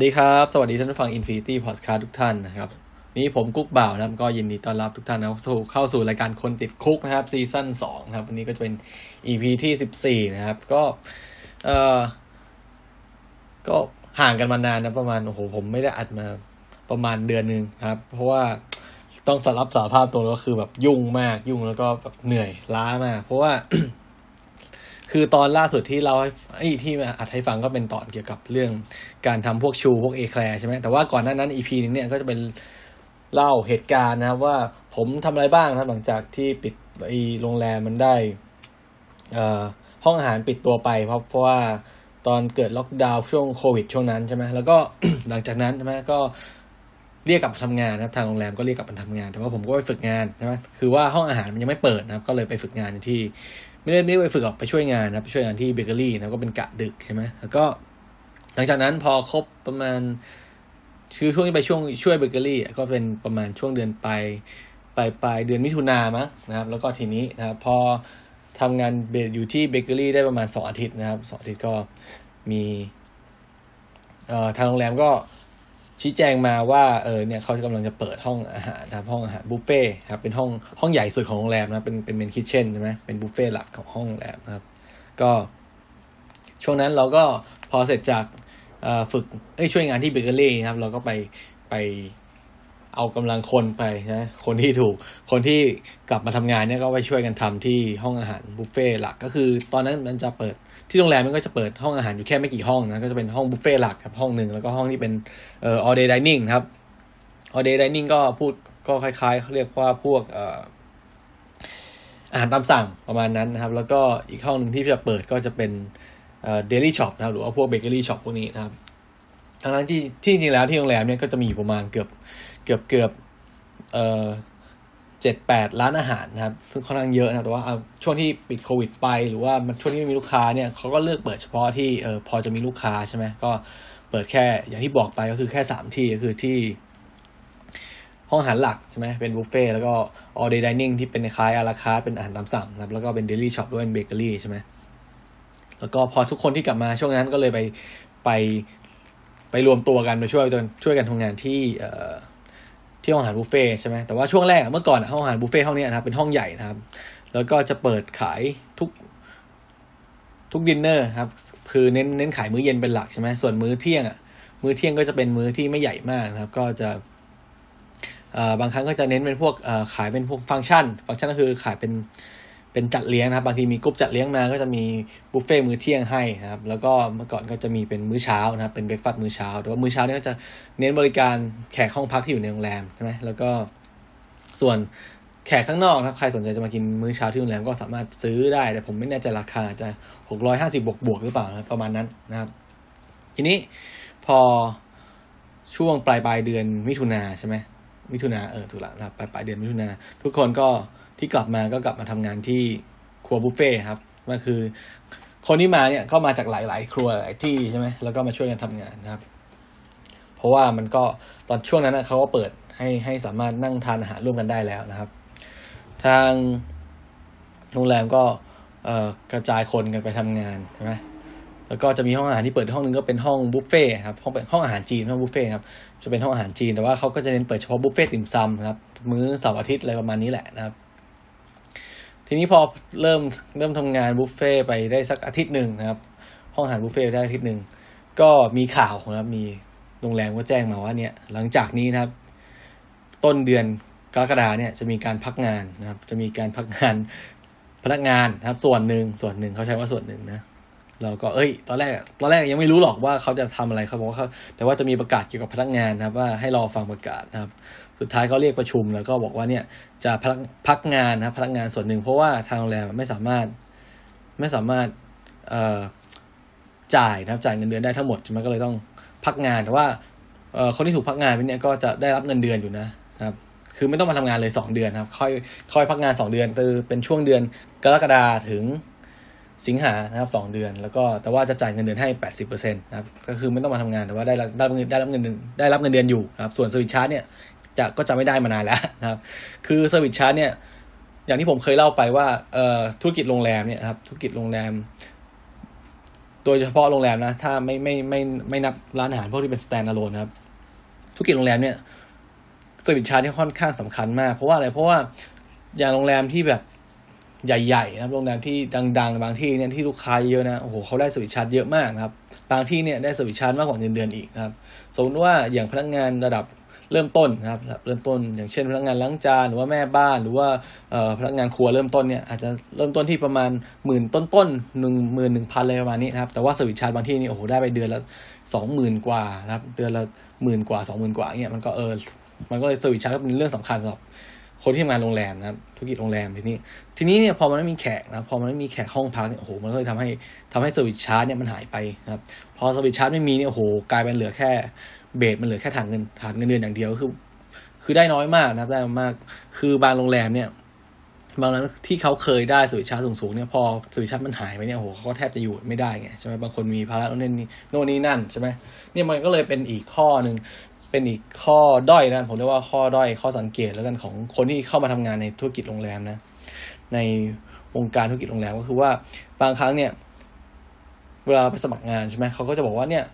วัสดีครับ สวัสดีท่านผู้ฟัง Infinity Podcast ทุกท่านนะครับนี่ผมกุ๊กบ่าวนะครับก็ยินดีต้อนรับทุกท่านนะสู่เข้าสู่รายการคนติดคุกนะครับซีซั่นสองครับวันนี้ก็จะเป็น EP ที่สิบสี่นะครับ ก็เอ่อก็ห่างกันมานานนะประมาณโอ้โหผมไม่ได้อัดมาประมาณเดือนหนึ่งครับ เพราะว่าต้องสารรับสารภาพตรงก็คือแบบยุ่งมากยุ่งแล้วก็แบบเหนื่อยล้ามาก เพราะว่า คือตอนล่าสุดที่เราไอ้ที่มาอัดให้ฟังก็เป็นตอนเกี่ยวกับเรื่องการทำพวกชูพวกเอแคลใช่ไหมแต่ว่าก่อนหน้านั้นอีพีนึงเนี่ยก็จะเป็นเล่าเหตุการณ์นะครับว่าผมทำอะไรบ้างนะหลังจากที่ปิดไอ้โรงแรมมันได้เอ่อห้องอาหารปิดตัวไป เพราะเพราะว่าตอนเกิดล็อกดาวน์ช่วงโควิดช่วงนั้นใช่ไหมแล้วก็หลังจากนั้นใช่ไหมก็เรียกกลับมาทำงานนะทางโรงแรมก็เรียกกลับมาทำงาน แต่ว่าผมก็ไปฝึกงานใช่ไหมคือว่าห้องอาหารมันยังไม่เปิดนะครับ ก็เลยไปฝึกงานที่ ไม่ได้ไม่ได้ไปฝึกหรอกไปช่วยงานนะไปช่วยงานที่เบเกอรี่นะก็เป็นกะดึกใช่ไหมแล้วก็หลังจากนั้นพอครบประมาณคือช่วงที่ไปช่วงช่วยเบเกอรี่ ก็เป็นประมาณช่วงเดือนปลายปลายปลายเดือนมิถุนามั้งนะครับ แล้วก็ทีนี้นะครับพอทำงานเบอยู่ที่เบเกอรี่ได้ประมาณสองอาทิตย์นะครับสองอาทิตย์ก็มีเอ่อทางโรงแรมก็ ชี้แจงมาว่าเออเนี่ยเขากำลังจะเปิดห้องอาหารนะครับห้องอาหารบุฟเฟ่ครับเป็นห้องห้องใหญ่สุดของโรงแรมนะเป็นเป็น main kitchen ใช่ไหมเป็นบุฟเฟ่หลักของห้องโรงแรมนะครับ ก็ช่วงนั้นเราก็พอเสร็จจากฝึกเอ้ยช่วยงานที่เบเกอรี่ครับ เราก็ไปไป เอากำลังคนไปนะคนที่ถูกคนที่กลับมาทำงานเนี่ยก็ไปช่วยกันทำที่ห้องอาหารบุฟเฟ่หลักก็คือ ตอนนั้นมันจะเปิดที่โรงแรมมันก็จะเปิดห้องอาหารอยู่แค่ไม่กี่ห้องนะก็จะเป็นห้องบุฟเฟ่หลักครับห้องหนึ่งแล้วก็ห้องที่เป็นเอ่อ all day dining ครับ all day dining ก็พูดก็คล้ายๆเขาเรียกว่าพวกเอ่ออาหารตามสั่งประมาณนั้นนะครับ แล้วก็อีกห้องหนึ่งที่จะเปิดก็จะเป็นเอ่อ daily shop นะครับหรือว่าพวกเบเกอรี่ช็อปพวกนี้นะครับทั้งนั้นที่ที่จริงแล้วที่โรงแรมเนี่ยก็จะมีอยู่ประมาณเกือบ เกือบเกือบเอ่อเจ็ดแปดร้านอาหารนะครับ ซึ่งค่อนข้างเยอะนะแต่ว่าช่วงที่ปิดโควิดไป หรือว่ามันช่วงที่ไม่มีลูกค้าเนี่ยเขาก็เลือกเปิดเฉพาะที่เออพอจะมีลูกค้าใช่ไหมก็เปิดแค่อย่างที่บอกไปก็คือแค่สามที่ก็คือที่ ห้องอาหารหลักใช่ไหมเป็นบุฟเฟ่แล้วก็ all day dining ที่เป็นคล้ายอาราคาเป็นอาหารตามสั่งนะครับแล้วก็เป็น daily shop ด้วยเป็นเบเกอรี่ใช่ไหมแล้วก็พอทุกคนที่กลับมาช่วงนั้นก็เลยไปไปไปรวมตัวกันไปช่วยช่วยกันทำงานที่เออ ที่ห้องอาหารบุฟเฟ่ใช่ไหมแต่ว่าช่วงแรกเมื่อก่อนห้องอาหารบุฟเฟ่ห้องนี้นะครับเป็นห้องใหญ่นะครับ แล้วก็จะเปิดขายทุกทุกดินเนอร์ครับ คือเน้นเน้นขายมื้อเย็นเป็นหลักใช่ไหมส่วนมื้อเที่ยงอะ มื้อเที่ยงก็จะเป็นมื้อที่ไม่ใหญ่มากนะครับ ก็จะบางครั้งก็จะเน้นเป็นพวกขายเป็นพวก function function ก็คือขายเป็น เป็นจัดเลี้ยงนะครับ บางทีมีกรุ๊ปจัดเลี้ยงมาก็จะมีบุฟเฟ่มื้อเที่ยงให้นะครับ แล้วก็เมื่อก่อนก็จะมีเป็นมื้อเช้านะครับ เป็น breakfast มื้อเช้า แต่ว่ามื้อเช้านี่ก็จะเน้นบริการแขกห้องพักที่อยู่ในโรงแรมใช่ไหมแล้วก็ส่วนแขกข้างนอกนะครับ ใครสนใจจะมากินมื้อเช้าที่โรงแรมก็สามารถซื้อได้ แต่ผมไม่แน่ใจราคาจะหกร้อยห้าสิบบวกบวกหรือเปล่านะประมาณนั้นนะครับ ทีนี้พอช่วงปลายปลายเดือนมิถุนาใช่ไหม มิถุนาเออถูกละครับปลายปลายเดือนมิถุนาทุกคนก็ที่กลับมาก็กลับมาทำงานที่ครัวบุฟเฟ่ครับก็คือ คนที่มาเนี่ยก็มาจากหลาย ๆ ครัวหลายที่ใช่ไหมแล้วก็มาช่วยกันทำงานนะครับ เพราะว่ามันก็ตอนช่วงนั้นเขาก็เปิดให้ให้สามารถนั่งทานอาหารร่วมกันได้แล้วนะครับ ทางโรงแรมก็กระจายคนกันไปทำงานใช่ไหม แล้วก็จะมีห้องอาหารที่เปิดห้องนึงก็เป็นห้องบุฟเฟ่ครับห้องเป็นห้องอาหารจีนห้องบุฟเฟ่ครับจะเป็นห้องอาหารจีนแต่ว่าเขาก็จะเน้นเปิดเฉพาะบุฟเฟ่ติ่มซำครับมื้อเสาร์อาทิตย์อะไรประมาณนี้แหละนะครับ ทีนี้พอเริ่มเริ่มทำงานบุฟเฟ่ไปได้สักอาทิตย์หนึ่งนะครับ ห้องอาหารบุฟเฟ่ได้อาทิตย์หนึ่งก็มีข่าวนะครับมีโรงแรมก็แจ้งมาว่าเนี่ยหลังจากนี้นะครับ ต้นเดือนกรกฎาเนี่ยจะมีการพักงานนะครับ จะมีการพักงานพนักงานนะครับ ส่วนหนึ่งส่วนหนึ่งเขาใช้ว่าส่วนหนึ่งนะ เราก็เอ้ย ตอนแรก ตอนแรกยังไม่รู้หรอกว่าเขาจะทำอะไรเขาบอกว่าเขาแต่ว่าจะมีประกาศเกี่ยวกับพนักงานนะครับ ว่าให้รอฟังประกาศนะครับ สุดท้ายเขาเรียกประชุมแล้วก็บอกว่าเนี่ยจะพักพักงานนะครับพนักงานส่วนหนึ่ง เพราะว่าทางโรงแรมไม่สามารถไม่สามารถเอ่อจ่ายนะครับจ่ายเงินเดือนได้ทั้งหมดมันก็เลยต้องพักงานแต่ว่าเอ่อคนที่ถูกพักงานไปเนี่ยก็จะได้รับเงินเดือนอยู่นะครับคือไม่ต้องมาทำงานเลยสองเดือนครับ ค่อยค่อยพักงานสองเดือนคือเป็นช่วงเดือนกรกฎาถึง สิงหานะครับสองเดือน แล้วก็แต่ว่าจะจ่ายเงินเดือนให้แปดสิบเปอร์เซ็นต์นะครับก็คือไม่ต้องมาทำงานแต่ว่าได้รับได้รับเงินได้รับเงินได้รับเงินเดือนอยู่นะครับส่วนสวิตชาร์เนี่ยจะก็จะไม่ได้มานานแล้วนะครับคือเซอร์วิสชาร์จเนี่ยอย่างที่ผมเคยเล่าไปว่าเอ่อธุรกิจโรงแรมเนี่ยครับธุรกิจโรงแรมโดยเฉพาะโรงแรมนะถ้าไม่ไม่ไม่ไม่นับร้านอาหารพวกที่เป็น stand alone นครับธุรกิจโรงแรมเนี่ย service charge ที่ค่อนข้างสำคัญมาก เพราะว่าอะไรเพราะว่าอย่างโรงแรมที่แบบ ใหญ่ๆนะครับโรงแรมที่ดัง ๆ บางที่เนี่ยที่ลูกค้าเยอะนะโอ้โหเขาได้ service charge เยอะมากนะครับ บางที่เนี่ยได้ service charge มากกว่าเงินเดือนอีกนะครับ สมมติว่าอย่างพนักงานระดับเริ่มต้นนะครับเริ่มต้น อย่างเช่นพนักงานล้างจานหรือว่าแม่บ้าน หรือว่าพนักงานครัวเริ่มต้นเนี่ยอาจจะเริ่มต้นที่ประมาณหมื่นต้นต้นหนึ่งหมื่นหนึ่งพันเลยประมาณนี้นะครับแต่ว่าสวิตชาร์จบางที่นี่โอ้โหได้ไปเดือนละสองหมื่นกว่านะครับเดือนละหมื่นกว่าสองหมื่นกว่าเนี่ยมันก็เออมันก็เลยสวิตชาร์จก็เป็นเรื่องสำคัญสำหรับ คนที่ทำงานโรงแรมนะครับ ธุรกิจโรงแรมทีนี้ ทีนี้เนี่ยพอมันไม่มีแขกนะพอมันไม่มีแขกห้องพักเนี่ยโอ้โหมันก็เลยทำให้ทำให้สวิตชาร์จเนี่ยมันหายไปนะครับพอสวิตชาร์จไม่มีเนี่ยโอ้โหกลายเป็นเหลือแค่เบสมันเหลือแค่ฐานเงินฐานเงินเดือนอย่างเดียวคือ คือได้น้อยมากนะครับได้มากคือบางโรงแรมเนี่ยบางร้านที่เขาเคยได้สวิชาร์จสูงๆเนี่ยพอสวิชาร์จมันหายไปเนี่ยโอ้โหเขาแทบจะอยู่ไม่ได้ไงใช่ไหมบางคนมีภาระโน่นนี่โน่นนี่นั่นใช่ไหมเนี่ยมันก็เลยเป็นอีกข้อหนึ่ง เป็นอีกข้อด้อยนะผมเรียกว่าข้อด้อยข้อสังเกตแล้วกันของคนที่เข้ามาทำงานในธุรกิจโรงแรมนะ ในวงการธุรกิจโรงแรมก็คือว่าบางครั้งเนี่ย เวลาไปสมัครงานใช่ไหมเขาก็จะบอกว่าเนี่ย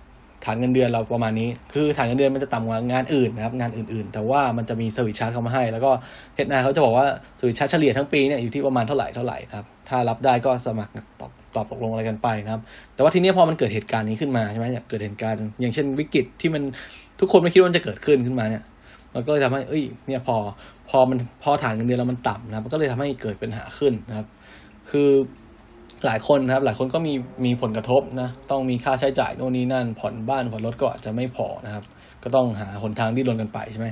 ฐานเงินเดือนเราประมาณนี้ คือฐานเงินเดือนมันจะต่ำกว่างานอื่นนะครับ งานอื่น ๆ แต่ว่ามันจะมี service charge เข้ามาให้ แล้วก็ head นะเขาจะบอกว่า service charge เฉลี่ยทั้งปีเนี่ยอยู่ที่ประมาณเท่าไหร่เท่าไหร่ครับ ถ้ารับได้ก็สมัครตอ ตอบตกลงอะไรกันไปนะครับ แต่ว่าทีนี้พอมันเกิดเหตุการณ์นี้ขึ้นมาใช่ไหมเกิดเหตุการณ์อย่างเช่นวิกฤตที่มันทุกคนไม่คิดว่าจะเกิดขึ้นขึ้นมาเนี่ยมันก็เลยทำให้เอ้ยเนี่ยพอพอมันพอฐานเงินเดือนเรามันต่ำนะมันก็เลยทำให้เกิดปัญหาขึ้นนะครับ คือหลายคนนะครับ หลายคนก็มีมีผลกระทบนะ ต้องมีค่าใช้จ่ายโน่นนี่นั่น ผ่อนบ้านผ่อนรถก็อาจจะไม่พอนะครับ ก็ต้องหาหนทางที่รนกันไปใช่ไหม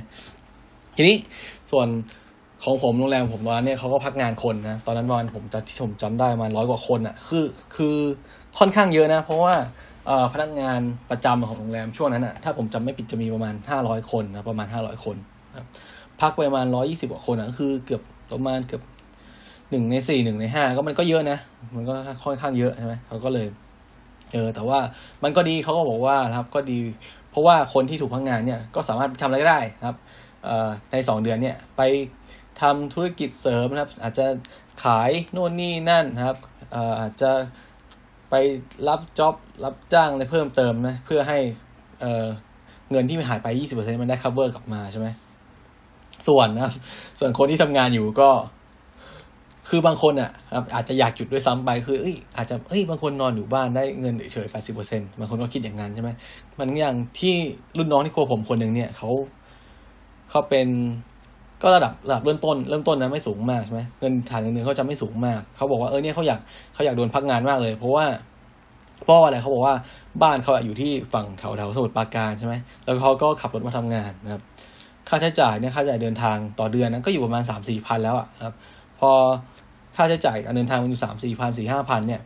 ทีนี้ส่วน ของผมโรงแรมผมตอนนั้นเนี่ยเขาก็พักงานคนนะตอนนั้นวันผมจะที่ผมจำได้มาร้อยกว่าคนอะ่ะคือคือค่อนข้างเยอะนะ เพราะว่าพนักงานประจำของโรงแรมช่วงนั้นอะ่ะถ้าผมจำไม่ผิดจะมีประมาณห้าร้อยคนนะประมาณห้าร้อยคนพักไปประมาณร้อยี่สิบกว่าคนอะ่ะคือเกือบประมาณเกือบหนึ่งในสี่หนึ่งในห้าก็มันก็เยอะนะ มันก็ค่อนข้างเยอะใช่ไหมเขาก็เลยเออแต่ว่ามันก็ดีเขาก็บอกว่าครับก็ดี เพราะว่าคนที่ถูกพักงานเนี่ยก็สามารถทำอะไรก็ได้ครับในสองเดือนเนี่ยไป ทำธุรกิจเสริมนะครับ อาจจะขายโน่นนี่นั่นนะครับอาจจะไปรับจ็อบรับจ้างอะไรเพิ่มเติมนะเพื่อให้เเงินที่มันหายไปยี่สิบเปอร์เซ็นมันได้ cover กลับมาใช่ไหมส่วนนะส่วนคนที่ทำงานอยู่ก็ คือบางคนอะอาจจะอยากหยุดด้วยซ้ำไปคือเอ้ยอาจจะเอ้ยบางคนนอนอยู่บ้านได้เงินเฉยแปดสิบเปอร์เซ็นบางคนก็คิดอย่างนั้นใช่ไหมมันอย่างที่รุ่นน้องที่ครัวผมคนหนึ่งเนี่ยเขาเขาเป็น ก็ระดับระดับเริ่มต้นเริ่มต้นนะไม่สูงมากใช่ไหมเงินฐานเงินเดือนเขาจะไม่สูงมาก เขาบอกว่าเออเนี่ยเขาอยากเขาอยากโดนพักงานมากเลย เพราะว่าเพราะอะไรเขาบอกว่าบ้านเขาอยู่ที่ฝั่งแถวแถวสมุทรปราการใช่ไหมแล้วเขาก็ขับรถมาทำงานนะครับ ค่าใช้จ่ายเนี่ยค่าใช้จ่ายเดินทางต่อเดือนนั้นก็อยู่ประมาณสามสี่พันแล้วอะครับ พอค่าใช้จ่ายการเดินทางมันอยู่สามสี่พันสี่ห้าพันเนี่ย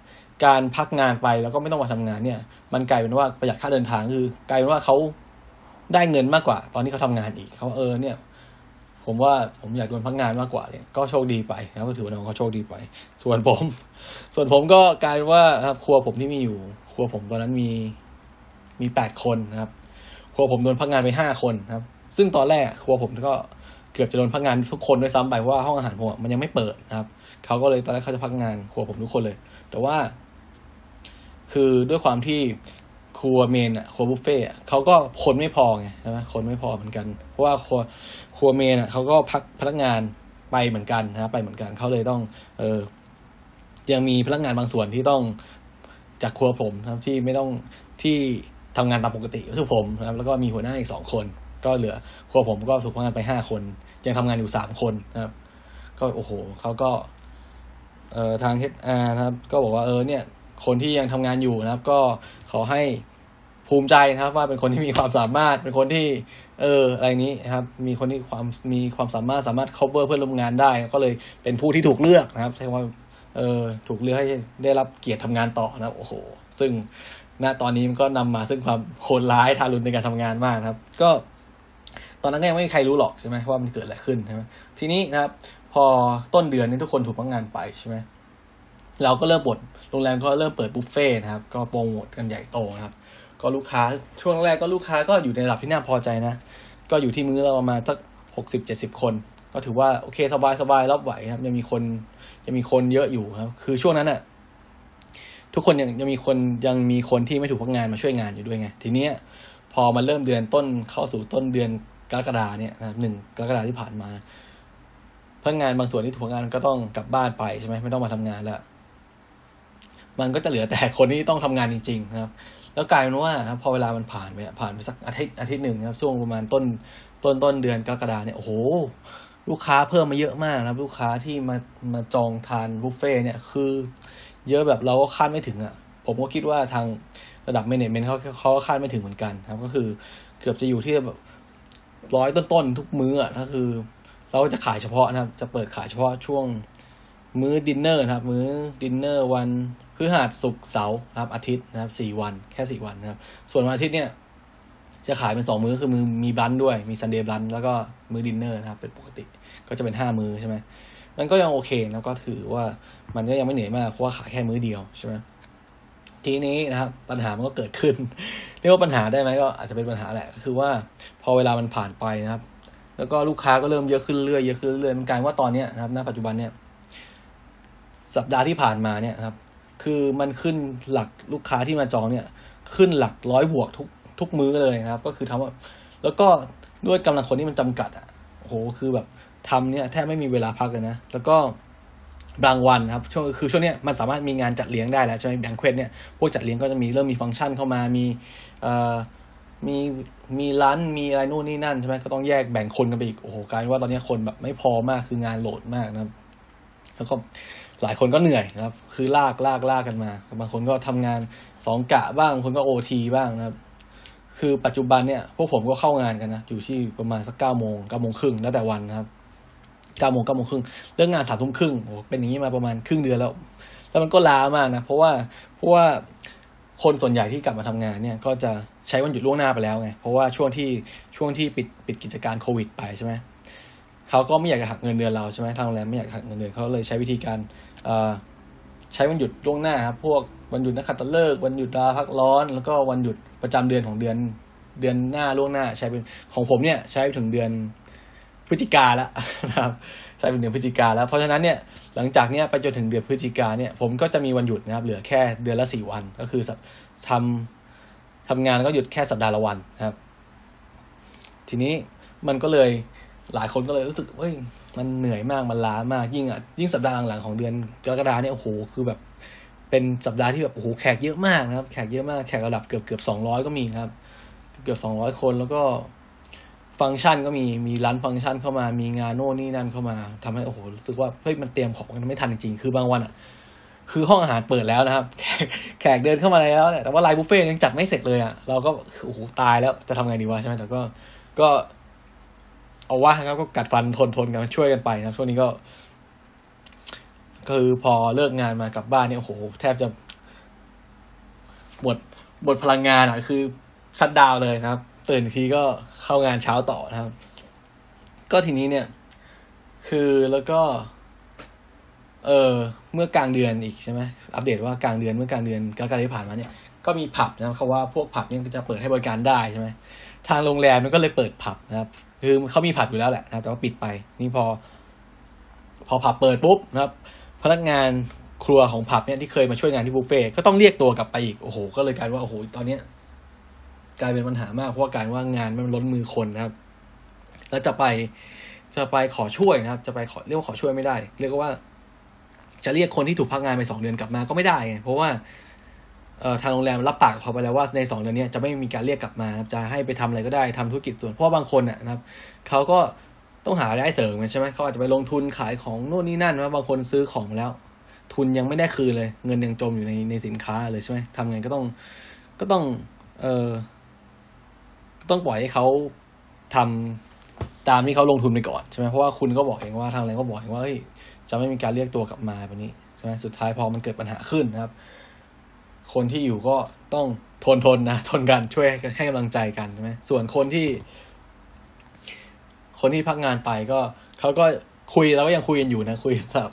การพักงานไปแล้วก็ไม่ต้องมาทำงานเนี่ย มันกลายเป็นว่าประหยัดค่าเดินทางคือกลายเป็นว่าเขาได้เงินมากกว่า ตอนที่เขาทำงานอีกเขาเออเนี่ย ผมว่าผมอยากโดนพักงานมากกว่าเนี่ยก็โชคดีไปนะก็ถือว่าน้องเขาโชคดีไป ส่วนผม ส่วนผมก็กลายว่าครับครัวผมที่มีอยู่ ครัวผมตอนนั้นมีมีแปดคนนะครับ ครัวผมโดนพักงานไปห้าคนครับ ซึ่งตอนแรกครัวผมก็เกือบจะโดนพักงานทุกคนด้วยซ้ำไปว่าห้องอาหารผมมันยังไม่เปิดนะครับเขาก็เลยตอนแรกเขาจะพักงานครัวผมทุกคนเลย แต่ว่า คือด้วยความที่ ครัวเมนอะครัวบุฟเฟ่อะเขาก็คนไม่พอไงใช่ไหมคนไม่พอเหมือนกัน เพราะว่าครัวครัวเมนอะเขาก็พักพนักงานไปเหมือนกันนะไปเหมือนกันเขาเลยต้อง เออ ยังมีพนักงานบางส่วนที่ต้องจากครัวผมนะครับที่ไม่ต้องที่ทำงานตามปกติก็คือผมนะครับ แล้วก็มีหัวหน้าอีกสองคน ก็เหลือครัวผมก็ถูกพักงานไปห้าคน ยังทำงานอยู่สามคนนะครับ ก็โอ้โหเขาก็ เอ่อทางเฮดอาร์นะครับ ก็บอกว่าเออเนี่ย คนที่ยังทำงานอยู่นะครับ ก็ขอให้ภูมิใจนะครับ ว่าเป็นคนที่มีความสามารถ เป็นคนที่ เอออะไรนี้นะครับ มีคนที่ความมีความสามารถสามารถ cover เพื่อนร่วมงานได้ ก็เลยเป็นผู้ที่ถูกเลือกนะครับใช่ว่าเออถูกเลือกให้ได้รับเกียรติทำงานต่อนะครับโอ้โห ซึ่งณตอนนี้มันก็นำมาซึ่งความโหดร้ายทารุณในการทำงานมากครับ ก็ ตอนนั้นก็ยังไม่มีใครรู้หรอกใช่ไหมว่ามันเกิดอะไรขึ้นใช่ไหมทีนี้นะครับ พอต้นเดือนนี้ทุกคนถูกพักงานไปใช่ไหม เราก็เริ่มบดโรงแรมก็เริ่มเปิดบุฟเฟ่นะครับ ก็โปรโมทกันใหญ่โตนะครับ ก็ลูกค้าช่วงแรกก็ลูกค้าก็อยู่ในระดับที่น่าพอใจนะ ก็อยู่ที่มื้อเราประมาณสักหกสิบเจ็ดสิบคน ก็ถือว่าโอเคสบายสบายรับไหวครับ ยังมีคนยังมีคนเยอะอยู่ครับ คือช่วงนั้นอะ่ะทุกคนยังยังมีคนยังมีคนที่ไม่ถูกพักงานมาช่วยงานอยู่ด้วยไง ทีเนี้ยพอมาเริ่มเดือนต้นเข้าสู่ต้นเดือนกรกฎาเนี่ยนะหนึ่งกรกฎาที่ผ่านมาพนักงานบางส่วนที่ถูกงานก็ต้องกลับบ้านไปใช่ไหมไม่ต้องมาทำงานแล้ว มันก็จะเหลือแต่คนที่ต้องทำงานจริงๆนะครับ แล้วกลายเป็นว่าพอเวลามันผ่านไปผ่านไปสักอาทิตย์อาทิตย์หนึ่งครับช่วงประมาณต้นต้นต้นเดือนกรกฎาเนี่ยโอ้โหลูกค้าเพิ่มมาเยอะมากนะครับ ลูกค้าที่มามาจองทานบุฟเฟ่เนี่ยคือ เยอะแบบเราก็คาดไม่ถึงอะ่ะผมก็คิดว่าทางระดับเมเนจเมนต์เขาเขาก็คาดไม่ถึงเหมือนกันครับ ก็คือเกือบจะอยู่ที่แบบร้อยต้นๆทุกมื้ออะก็คือ เราจะขายเฉพาะนะครับ จะเปิดขายเฉพาะช่วงมื้อดินเนอร์นะครับ มื้อดินเนอร์วัน พฤหัสศุกร์เสาร์นะครับอาทิตย์นะครับสี่วันแค่สี่วันนะครับ ส่วนวันอาทิตย์เนี่ย จะขายเป็นสองมื้อคือมื้อมี brunch ด้วยมี Sunday brunch แล้วก็มื้อดินเนอร์นะครับ เป็นปกติก็จะเป็นห้ามื้อใช่ไหมมันก็ยังโอเคแล้วก็ถือว่ามันก็ยังไม่เหนื่อยมากเพราะว่าขายแค่มื้อเดียวใช่ไหมทีนี้นะครับปัญหามันก็เกิดขึ้นเรียกว่าปัญหาได้ไหมก็อาจจะเป็นปัญหาแหละก็คือว่าพอเวลามันผ่านไปนะครับ แล้วก็ลูกค้าก็เริ่มเยอะขึ้นเรื่อยเยอะขึ้นเรื่อยมันกลายว่าตอนเนี้ยนะครับณปัจจุบันเนี่ยสัปดาห์ที่ผ่านมาเนี่ยครับ คือมันขึ้นหลักลูกค้าที่มาจองเนี่ย ขึ้นหลักร้อยบวกทุกทุกมื้อเลยนะครับ ก็คือทำว่าแล้วก็ด้วยกำลังคนที่มันจำกัดอะโอ้โหคือแบบทำเนี่ยแทบไม่มีเวลาพักเลยนะ แล้วก็บางวันครับช่วงคือช่วงเนี้ยมันสามารถมีงานจัดเลี้ยงได้แล้วใช่ไหมแบงเควสเนี่ยพวกจัดเลี้ยงก็จะมีเริ่มมีฟังก์ชันเข้ามามีเอ่อมีมีร้านมีอะไรนู่นนี่นั่นใช่ไหมก็ต้องแยกแบ่งคนกันไปอีกโอ้โหกลายว่าตอนนี้คนแบบไม่พอมากคืองานโหลดมากนะครับ แล้วก็ หลายคนก็เหนื่อยนะครับ คือลากลากลากกันมา บางคนก็ทำงานสองกะบ้างบางคนก็โอทีบ้างนะครับ คือปัจจุบันเนี่ยพวกผมก็เข้างานกันนะอยู่ที่ประมาณสักเก้าโมงเก้าโมงครึ่งแล้วแต่วันนะครับเก้าโมงเก้าโมงครึ่งเรื่องงานสามทุ่มครึ่งโอ้เป็นอย่างนี้มาประมาณครึ่งเดือนแล้ว แล้วมันก็ล้ามากนะเพราะว่าเพราะว่าคนส่วนใหญ่ที่กลับมาทำงานเนี่ย ก็จะใช้วันหยุดล่วงหน้าไปแล้วไงเพราะว่าช่วงที่ช่วงที่ปิดปิดกิจการโควิด ไปใช่ไหม เขาก็ไม่อยากจะหักเงินเดือนเราใช่ไหมทางโรงแรมไม่อยากหักเงินเดือนเขาเลยใช้วิธีการใช้วันหยุดล่วงหน้าครับพวกวันหยุดนักขัตฤกษ์วันหยุดลาพักร้อน แล้วก็วันหยุดประจำเดือนของเดือนเดือนหน้าล่วงหน้า ใช้เป็นของผมเนี่ยใช้ไปถึงเดือนพฤศจิกาแล้วนะครับใช้เป็นเดือนพฤศจิกาแล้ว เพราะฉะนั้นเนี่ยหลังจากเนี้ยไปจนถึงเดือนพฤศจิกาเนี่ยผมก็จะมีวันหยุดนะครับเหลือแค่เดือนละสี่วันก็คือทำทำงานก็หยุดแค่สัปดาห์ละวันนะครับ ทีนี้มันก็เลย หลายคนก็เลยรู้สึกเฮ้ยมันเหนื่อยมากมันล้ามากยิ่งอะยิ่งสัปดาห์หลังๆของเดือนกรกฎาเนี่ยโอ้โหคือแบบ เป็นสัปดาห์ที่แบบโอ้โหแขกเยอะมากนะครับ แขกเยอะมากแขกระดับเกือบเกือบสองร้อยก็มีครับ เกือบสองร้อยคนแล้วก็ฟังก์ชันก็มีมีร้านฟังก์ชันเข้ามามีงานโน่นนี่นั่นเข้ามาทำให้โอ้โหรู้สึกว่าเฮ้ยมันเตรียมของกันไม่ทันจริงๆคือบางวันอะคือห้องอาหารเปิดแล้วนะครับ แขกแขกเดินเข้ามาแล้วเนี่ยแต่ว่าไลน์บุฟเฟ่ยังจัดไม่เสร็จเลยอะเราก็โอ้โหตายแล้วจะทำไงดีวะใช่ไหมแต่ก็ก็ เอาว่าครับก็กัดฟันทนทนกันช่วยกันไปนะช่วงนี้ก็ คือพอเลิกงานมากลับบ้านเนี่ยโอ้โหแทบจะหมดหมดพลังงานอะ คือชัดดาวเลยนะครับตื่นทีก็เข้างานเช้าต่อนะครับ ก็ทีนี้เนี่ย คือแล้วก็ เออเมื่อกลางเดือนอีกใช่ไหมอัปเดตว่ากลางเดือนเมื่อกลางเดือนกรกฎาคมที่ผ่านมาเนี่ยก็มีผับนะครับเขาว่าพวกผับเนี่ยจะเปิดให้บริการได้ใช่ไหม ทางโรงแรมมันก็เลยเปิดผับนะครับ คือเขามีผับอยู่แล้วแหละนะครับ แต่ว่าปิดไป นี่พอ พอผับเปิดปุ๊บนะครับ พนักงานครัวของผับเนี่ยที่เคยมาช่วยงานที่บุฟเฟ่ก็ต้องเรียกตัวกลับไปอีก โอ้โห ก็เลยกลายว่า โอ้โห ตอนเนี้ยกลายเป็นปัญหามากเพราะว่าการว่างงานมันล้นมือคนนะครับ แล้วจะไปจะไปขอช่วยนะครับ จะไปขอเรียกว่าขอช่วยไม่ได้ เรียกว่า จะเรียกคนที่ถูกพักงานไปสองเดือนกลับมาก็ไม่ได้ไงเพราะว่า ทางโรงแรมรับปากเขาไปแล้วว่าในสองเดือนนี้จะไม่มีการเรียกกลับมา จะให้ไปทำอะไรก็ได้ทำธุรกิจส่วนเพราะบางคนนะครับเขาก็ต้องหารายได้เสริมใช่ไหมเขาอาจจะไปลงทุนขายของโน่นนี่นั่นว่าบางคนซื้อของแล้ว ทุนยังไม่ได้คืนเลย เงินยังจมอยู่ในในสินค้าเลยใช่ไหมทำไงก็ต้องก็ต้อง เอ่อต้องปล่อยให้เขาทำตามที่เขาลงทุนไปก่อนใช่ไหมเพราะว่าคุณก็บอกเองว่าทางอะไรก็บอกเองว่าจะไม่มีการเรียกตัวกลับมาแบบนี้ใช่ไหมสุดท้ายพอมันเกิดปัญหาขึ้นนะครับ คนที่อยู่ก็ต้องทนทนนะทนกันช่วยให้กำลังใจกันใช่ไหมส่วนคนที่ คนที่พักงานไปก็เขาก็คุยเราก็ยังคุยกันอยู่นะคุยแบบ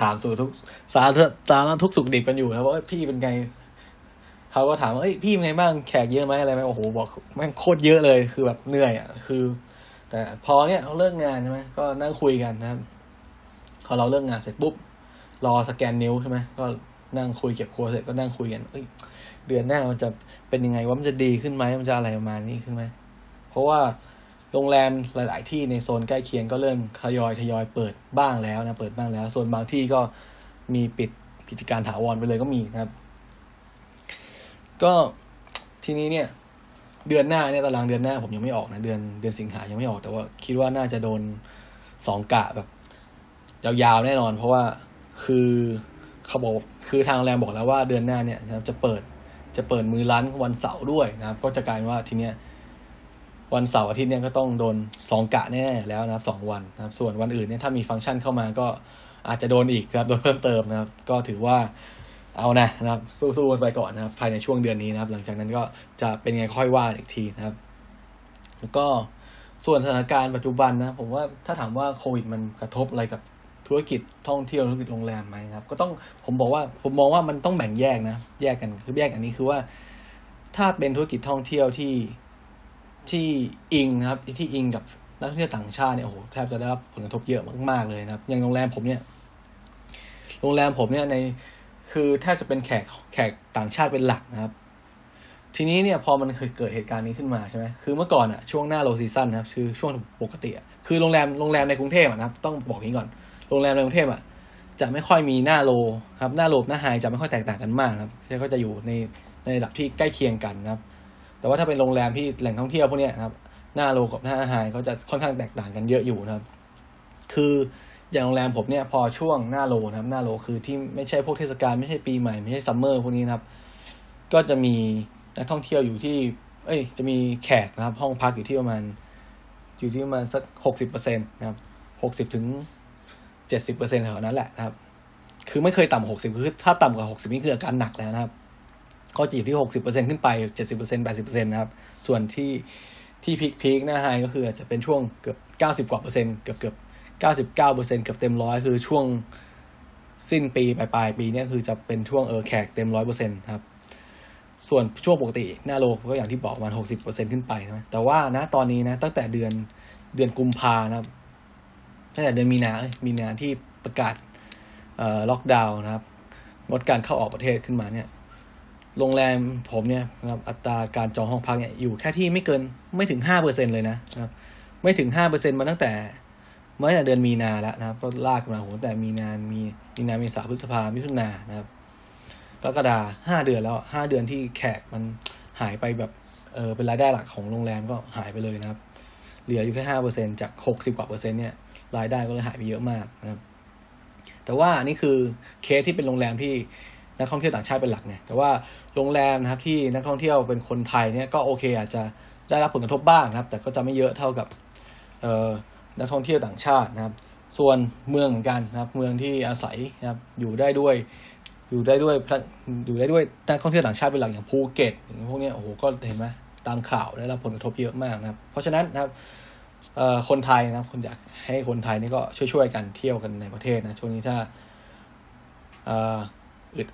ถามสู่ทุกสารสารทุกสุขดิบกันอยู่นะว่าพี่เป็นไงเขาก็ถามว่าเอ้ยพี่เป็นไงบ้างแขกเยอะไหมอะไรไหมโอ้โหบอกแม่งโคตรเยอะเลยคือแบบเหนื่อยอะคือ แต่พอเนี่ยเขาเลิกงานใช่ไหมก็นั่งคุยกันนะครับพอเราเลิกงานเสร็จปุ๊บรอสแกนนิ้วใช่ไหมก็ นั่งคุยเก็บครัวเสร็จก็นั่งคุยกันเอ้ยเดือนหน้ามันจะเป็นยังไงว่ามันจะดีขึ้นไหมมันจะอะไรประมาณนี้ขึ้นไหมเพราะว่าโรงแรมหลาย ๆ ที่ในโซนใกล้เคียงก็เริ่มทยอยทยอยเปิดบ้างแล้วนะเปิดบ้างแล้ว ส่วนบางที่ก็มีปิดกิจการถาวรไปเลยก็มีนะครับ ก็ทีนี้เนี่ย เดือนหน้าเนี่ยตารางเดือนหน้าผมยังไม่ออกนะเดือนเดือนสิงหายังไม่ออกแต่ว่าคิดว่าน่าจะโดนสองกะแบบ ยาว ๆ แน่นอน เพราะว่าคือ เขาบอกคือทางโรงแรมบอกแล้วว่าเดือนหน้าเนี่ยจะเปิดจะเปิดมือร้านวันเสาร์ด้วยนะครับ ก็จะกลายว่าทีเนี้ยวันเสาร์อาทิตย์เนี่ยก็ต้องโดนสองกะแน่แล้วนะครับสองวันนะครับ ส่วนวันอื่นเนี่ยถ้ามีฟังก์ชันเข้ามาก็อาจจะโดนอีกครับโดนเพิ่มเติมนะครับ ก็ถือว่าเอานะนะครับ สู้ๆกันไปก่อนนะครับ ภายในช่วงเดือนนี้นะครับ หลังจากนั้นก็จะเป็นไงค่อยว่าอีกทีนะครับ แล้วก็ส่วนสถานการณ์ปัจจุบันนะผมว่าถ้าถามว่าโควิดมันกระทบอะไรกับ ธุรกิจท่องเที่ยวธุรกิจโรงแรมไหมครับ ก็ต้องผมบอกว่าผมมองว่ามันต้องแบ่งแยกนะ แยกกันคือแยกอันนี้คือว่า ถ้าเป็นธุรกิจท่องเที่ยวที่ที่อิงนะครับที่อิงกับนักท่องเที่ยวต่างชาติเนี่ยโอ้โหแทบจะได้รับผลกระทบเยอะมากๆเลยนะครับ อย่างโรงแรมผมเนี่ยโรงแรมผมเนี่ยในคือแทบจะเป็นแขกแขกต่างชาติเป็นหลักนะครับ ทีนี้เนี่ยพอมันเคยเกิดเหตุการณ์นี้ขึ้นมาใช่ไหมคือเมื่อก่อนอะช่วงหน้า low season นะครับคือช่วงปกติอะคือโรงแรมโรงแรมในกรุงเทพนะครับ ต้องบอกอย่างนี้ก่อน โรงแรมในกรุงเทพอะจะไม่ค่อยมีหน้า low ครับหน้า low หน้า high จะไม่ค่อยแตกต่างกันมากครับก็จะอยู่ในในระดับที่ใกล้เคียงกันนะครับ แต่ว่าถ้าเป็นโรงแรมที่แหล่งท่องเที่ยวพวกนี้ครับหน้า low กับหน้า high ก็จะค่อนข้างแตกต่างกันเยอะอยู่นะครับ คืออย่างโรงแรมผมเนี่ยพอช่วงหน้า low นะครับ หน้า low คือที่ไม่ใช่พวกเทศกาลไม่ใช่ปีใหม่ไม่ใช่ summer พวกนี้นะครับ ก็จะมีนักท่องเที่ยวอยู่ที่ เอ้ย จะมีแขกนะครับ ห้องพักอยู่ที่ประมาณอยู่ที่ประมาณสักหกสิบเปอร์เซ็นต์นะครับหกสิบถึง เจ็ดสิบเปอร์เซ็นต์แถวนั้นแหละนะครับ คือไม่เคยต่ำหกสิบคือถ้าต่ำกว่าหกสิบนี่คืออาการหนักแล้วนะครับ ก็จะอยู่ที่หกสิบเปอร์เซ็นขึ้นไปเจ็ดสิบเปอร์เซ็นแปดสิบเปอร์เซ็นต์นะครับ ส่วนที่ที่ peak peak หน้า high ก็คืออาจจะเป็นช่วงเกือบเก้าสิบกว่าเปอร์เซ็นต์เกือบเกือบเก้าสิบเก้าเปอร์เซ็นต์เกือบเต็มร้อยคือช่วงสิ้นปีปลายปลายปีเนี่ยคือจะเป็นช่วงเออแขกเต็มร้อยเปอร์เซ็นต์ครับ ส่วนช่วงปกติหน้าโลก็อย่างที่บอกประมาณหกสิบเปอร์เซ็นขึ้นไปนะแต่ว่านะตอนนี้นะตั้งแต่เดือนเดือนกุมภานะครับ ตั้งแต่เดือนมีนาเอ้ยมีนาที่ประกาศเอ่อล็อกดาวน์นะครับ งดการเข้าออกประเทศขึ้นมาเนี่ย โรงแรมผมเนี่ยนะครับอัตราการจองห้องพักเนี่ยอยู่แค่ที่ไม่เกินไม่ถึงห้าเปอร์เซ็นเลยนะครับ ไม่ถึงห้าเปอร์เซ็นมาตั้งแต่เมื่อเดือนมีนาแล้วนะครับก็ลากมาโหแต่มีนามีมีนามีสาพฤษภามิถุนานะครับกรกฎาห้าเดือนแล้วห้าเดือนที่แขกมันหายไปแบบเออเป็นรายได้หลักของโรงแรมก็หายไปเลยนะครับ เหลืออยู่แค่ห้าเปอร์เซ็นจากหกสิบกว่าเปอร์เซ็นต์เนี่ย รายได้ก็เลยหายไปเยอะมากนะครับ แต่ว่านี่คือเคสที่เป็นโรงแรมที่นักท่องเที่ยวต่างชาติเป็นหลักไงแต่ว่าโรงแรมนะครับที่นักท่องเที่ยวเป็นคนไทยเนี่ยก็โอเค อาจจะได้รับผลกระทบบ้างนะครับ แต่ก็จะไม่เยอะเท่ากับนักท่องเที่ยวต่างชาตินะครับ ส่วนเมืองเหมือนกันนะครับ เมืองที่อาศัยนะครับอยู่ได้ด้วยอยู่ได้ด้วยอยู่ได้ด้วยนักท่องเที่ยวต่างชาติเป็นหลักอย่างภูเก็ตอย่างพวกนี้โอ้โหก็เห็นไหมตามข่าวได้รับผลกระทบเยอะมากนะครับ เพราะฉะนั้นนะครับ คนไทยนะครับคนอยากให้คนไทยนี่ก็ช่วยๆกันเที่ยวกันในประเทศนะช่วงนี้ถ้าเอ่ออึด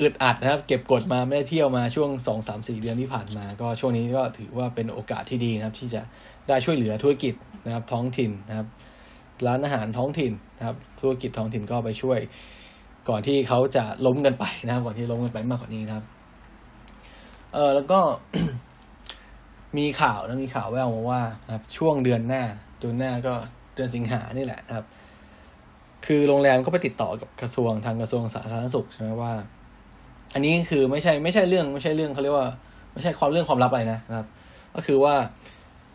อึดอัดนะครับ เก็บกดมาไม่ได้เที่ยวมาช่วงสองสามสี่เดือนที่ผ่านมา ก็ช่วงนี้ก็ถือว่าเป็นโอกาสที่ดีนะครับ ที่จะได้ช่วยเหลือธุรกิจนะครับ ท้องถิ่นนะครับ ร้านอาหารท้องถิ่นนะครับ ธุรกิจท้องถิ่นก็ไปช่วย ก่อนที่เขาจะล้มกันไปนะครับ ก่อนที่ล้มกันไปมากกว่านี้นะครับ เออแล้วก็ มีข่าวนะมีข่าวแววมาว่าครับช่วงเดือนหน้าเดือนหน้าก็เดือนสิงหานี่แหละครับ คือโรงแรมก็ไปติดต่อกับกระทรวงทางกระทรวงสาธารณสุขใช่ไหมว่า อันนี้คือไม่ใช่ไม่ใช่เรื่องไม่ใช่เรื่องเขาเรียกว่า ไม่ใช่ความเรื่องความลับอะไรนะครับ ก็คือว่า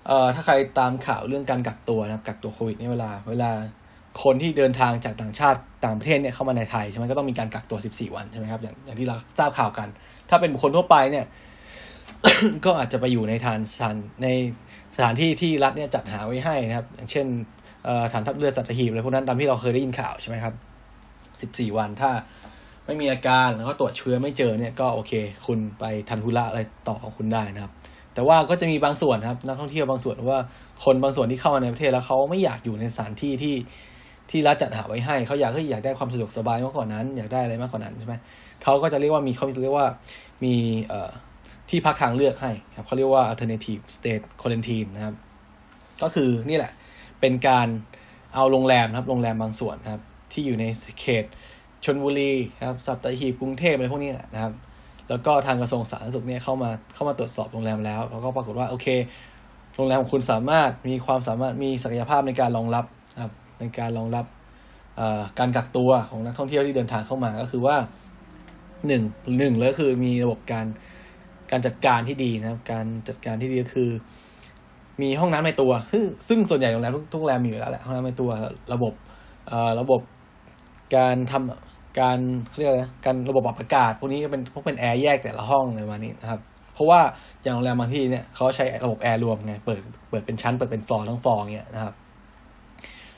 เอ่อถ้าใครตามข่าวเรื่องการกักตัวนะครับ กักตัวโควิดนี่เวลา เวลาคนที่เดินทางจากต่างชาติต่างประเทศเนี่ยเข้ามาในไทยใช่ไหมก็ต้องมีการกักตัว 14 วันใช่ไหมครับอย่างอย่างที่เราทราบข่าวกัน ถ้าเป็นบุคคลทั่วไปเนี่ย ก็อาจจะไปอยู่ในฐานสถานในสถานที่ที่รัฐเนี่ยจัดหาไว้ให้นะครับ อย่างเช่นฐานทัพเรือสัตหีบอะไรพวกนั้นตามที่เราเคยได้ยินข่าวใช่ไหมครับ14วันถ้าไม่มีอาการแล้วก็ตรวจเชื้อไม่เจอเนี่ยก็โอเค คุณไปทันทุระอะไรต่อของคุณได้นะครับ แต่ว่าก็จะมีบางส่วนครับนักท่องเที่ยวบางส่วนว่าคนบางส่วนที่เข้ามาในประเทศแล้วเขาไม่อยากอยู่ในสถานที่ที่ที่รัฐจัดหาไว้ให้เขาอยากก็อยากได้ความสะดวกสบายมากกว่านั้น อยากได้อะไรมากกว่านั้นใช่ไหมเขาก็จะเรียกว่ามีเขาเรียกว่ามีเอ่อ ที่พักทางเลือกให้ครับเขาเรียกว่า alternative state quarantine นะครับ ก็คือนี่แหละ เป็นการเอาโรงแรมนะครับ โรงแรมบางส่วนนะครับ ที่อยู่ในเขตชนบุรีนะครับ สัตหีบกรุงเทพอะไรพวกนี้แหละนะครับ แล้วก็ทางกระทรวงสาธารณสุขเนี่ยเข้ามาเข้ามาตรวจสอบโรงแรมแล้ว แล้วก็ปรากฏว่าโอเค โรงแรมของคุณสามารถมีความสามารถมีศักยภาพในการรองรับครับ ในการรองรับการกักตัวของนักท่องเที่ยวที่เดินทางเข้ามาก็คือว่าหนึ่งหนึ่งเลยคือมีระบบการ การจัดการที่ดีนะครับ การจัดการที่ดีก็คือ มีห้องน้ำในตัว ซึ่งส่วนใหญ่โรงแรมทุกโรงแรมมีอยู่แล้วแหละห้องน้ำในตัวระบบระบบการทำการเรียกอะไรการระบบปรับอากาศ พวกนี้ก็เป็นพวกเป็นแอร์แยกแต่ละห้องอะไรมานี้นะครับ เพราะว่าอย่างโรงแรมบางที่เนี่ยเขาใช้ระบบแอร์รวมไงเปิดเปิดเป็นชั้นเปิดเป็นฟลอร์ทั้งฟลอร์เงี้ยนะครับ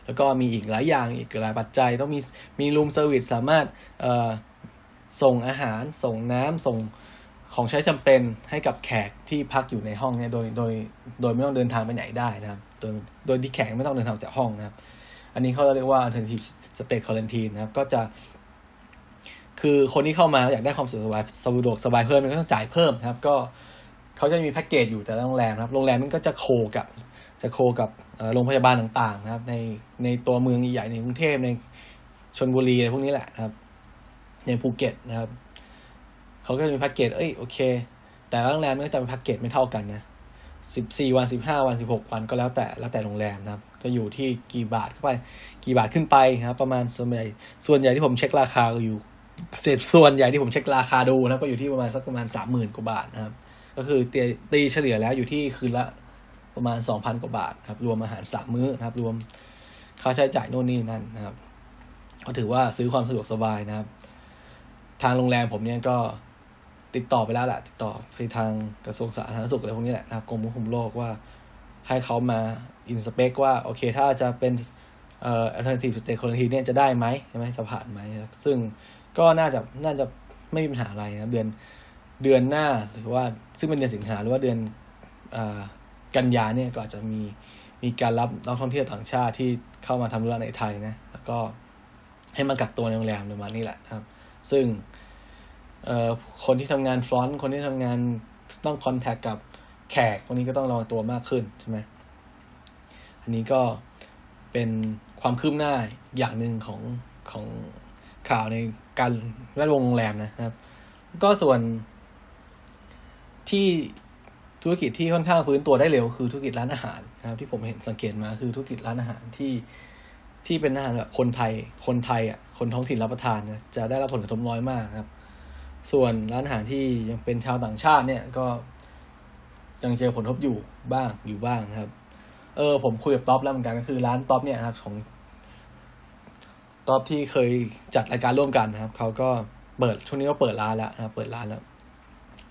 แล้วก็มีอีกหลายอย่างอีกหลายปัจจัยต้องมีมี room service สามารถส่งอาหารส่งน้ำส่ง ของใช้จำเป็นให้กับแขกที่พักอยู่ในห้องเนี่ยโดยโดยโดยไม่ต้องเดินทางไปไหนได้นะครับ โดยโดยที่แขกไม่ต้องเดินทางจากห้องนะครับ อันนี้เขาเรียกว่า alternative state quarantine นะครับ ก็จะคือคนที่เข้ามาอยากได้ความสะดวกสบายสะดวกสบายเพิ่มมันก็ต้องจ่ายเพิ่มนะครับ ก็เขาจะมีแพ็กเกจอยู่แต่โรงแรมครับโรงแรมมันก็จะโคกับจะโคกับโรงพยาบาลต่างๆ นะครับ ในในตัวเมืองใหญ่ในกรุงเทพในชนบุรีอะไรพวกนี้แหละครับ ในภูเก็ตนะครับ เขาก็จะมีแพ็กเกจเอ้ยโอเค แต่ละโรงแรมก็จะมีแพ็กเกจไม่เท่ากันนะสิบสี่วันสิบห้าวันสิบหกวันก็แล้วแต่แล้วแต่โรงแรมนะครับ ก็อยู่ที่กี่บาทเข้าไปกี่บาทขึ้นไปนะครับ ประมาณส่วนใหญ่ส่วนใหญ่ที่ผมเช็คราคาก็อยู่เศษส่วนใหญ่ที่ผมเช็คราคาดูนะก็อยู่ที่ประมาณสักประมาณสามหมื่นกว่าบาทนะครับ ก็คือตีตีเฉลี่ยแล้วอยู่ที่คืนละประมาณสองพันกว่าบาทครับ รวมอาหารสามมื้อนะครับ รวมค่าใช้จ่ายโน่นนี่นั่นนะครับ ก็ถือว่าซื้อความสะดวกสบายนะครับ ทางโรงแรมผมเนี่ยก็ ติดต่อไปแล้วแหละติดต่อไปทางกระทรวงสาธารณสุขอะไรพวกนี้แหละนะครับกรมควบคุมโรคว่าให้เขามาอินสเปกว่า โอเคถ้าจะเป็นเอ่อ alternative state quarantine เนี่ยจะได้ไหมใช่ไหมจะผ่านไหมซึ่งก็น่าจะน่าจะไม่มีปัญหาอะไรนะเดือนเดือนหน้าหรือว่าซึ่งเป็นเดือนสิงหาหรือว่าเดือนกันยาเนี่ยก็อาจจะมีมีการรับนักท่องเที่ยวต่างชาติที่เข้ามาทำธุระในไทยนะแล้วก็ให้มากักตัวในโรงแรมประมาณนี้แหละครับ ซึ่ง เอ่อคนที่ทำงานฟรอนต์คนที่ทำงานต้องคอนแทคกับแขกคนนี้ก็ต้องระวังตัวมากขึ้นใช่ไหมอันนี้ก็เป็นความคืบหน้าอย่างหนึ่งของของข่าวในการแวดวงโรงแรมนะครับ ก็ส่วนที่ธุรกิจที่ค่อนข้างฟื้นตัวได้เร็วคือธุรกิจร้านอาหารนะครับ ที่ผมเห็นสังเกตมาคือธุรกิจร้านอาหารที่ที่เป็นอาหารแบบคนไทย คนไทยอะคนท้องถิ่นรับประทานนะจะได้รับผลกระทบน้อยมากครับ ส่วนร้านอาหารที่ยังเป็นชาวต่างชาติเนี่ยก็ยังเจอผลกระทบอยู่บ้างอยู่บ้างนะครับ เออ ผมคุยกับท็อปแล้วเหมือนกันก็คือร้านท็อปเนี่ยครับ ของท็อปที่เคยจัดรายการร่วมกันนะครับ เขาก็เปิดช่วงนี้ก็เปิดร้านแล้วนะครับเปิดร้านแล้ว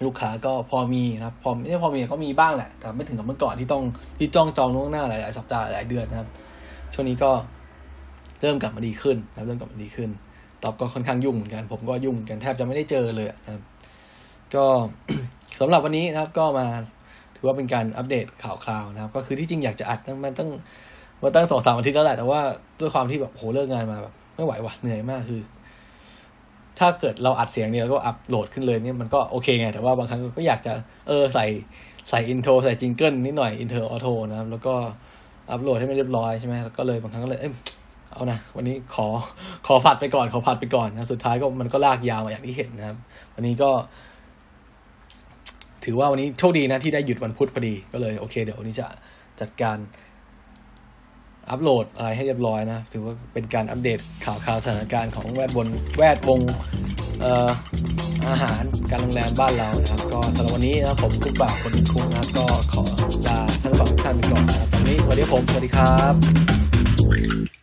ลูกค้าก็พอมีนะครับ พอไม่ใช่พอมีก็มีบ้างแหละแต่ไม่ถึงกับเมื่อก่อนที่ต้องที่จ้องจองล่วงหน้าหลาย ๆ สัปดาห์หลายเดือนนะครับ ช่วงนี้ก็เริ่มกลับมาดีขึ้นนะครับเริ่มกลับมาดีขึ้น ตอบก็ค่อนข้างยุ่งเหมือนกัน ผมก็ยุ่งเหมือนกันแทบจะไม่ได้เจอเลยนะครับ ก็สำหรับวันนี้นะครับก็มาถือว่าเป็นการอัปเดตข่าวคราวนะครับ ก็คือที่จริงอยากจะอัดมันตั้งมาตั้งสองสามอาทิตย์แล้วแหละแต่ว่าด้วยความที่แบบโหเลิกงานมาแบบไม่ไหวว่ะเหนื่อยมากคือ ถ้าเกิดเราอัดเสียงเนี่ยแล้วก็อัปโหลดขึ้นเลยเนี่ยมันก็โอเคไง แต่ว่าบางครั้งก็อยากจะเออใส่ใส่ intro ใส่ jingle นิดหน่อย intro outro นะครับ แล้วก็อัปโหลดให้มันเรียบร้อยใช่ไหมแล้วก็เลยบางครั้งก็เลยเอ้ เอานะวันนี้ขอขอผัดไปก่อน ขอผัดไปก่อนนะสุดท้ายก็มันก็ลากยาวมาอย่างที่เห็นนะครับ วันนี้ก็ ถือว่าวันนี้โชคดีนะที่ได้หยุดวันพุธพอดีก็เลยโอเค เดี๋ยววันนี้จะจัดการอัปโหลดอะไรให้เรียบร้อยนะ ถือว่าเป็นการอัปเดตข่าวข่าวสถานการณ์ของแวดวงแวดวงอออาหารการโรงแรมบ้านเรานะครับ ก็สำหรับวันนี้นะผมทุกบ่าวคนคุ้งนะก็ขอลาท่านผู้ฟังทุกท่านไปก่อนนะครับสำหรับนี้สวัสดีผมสวัสดีครับ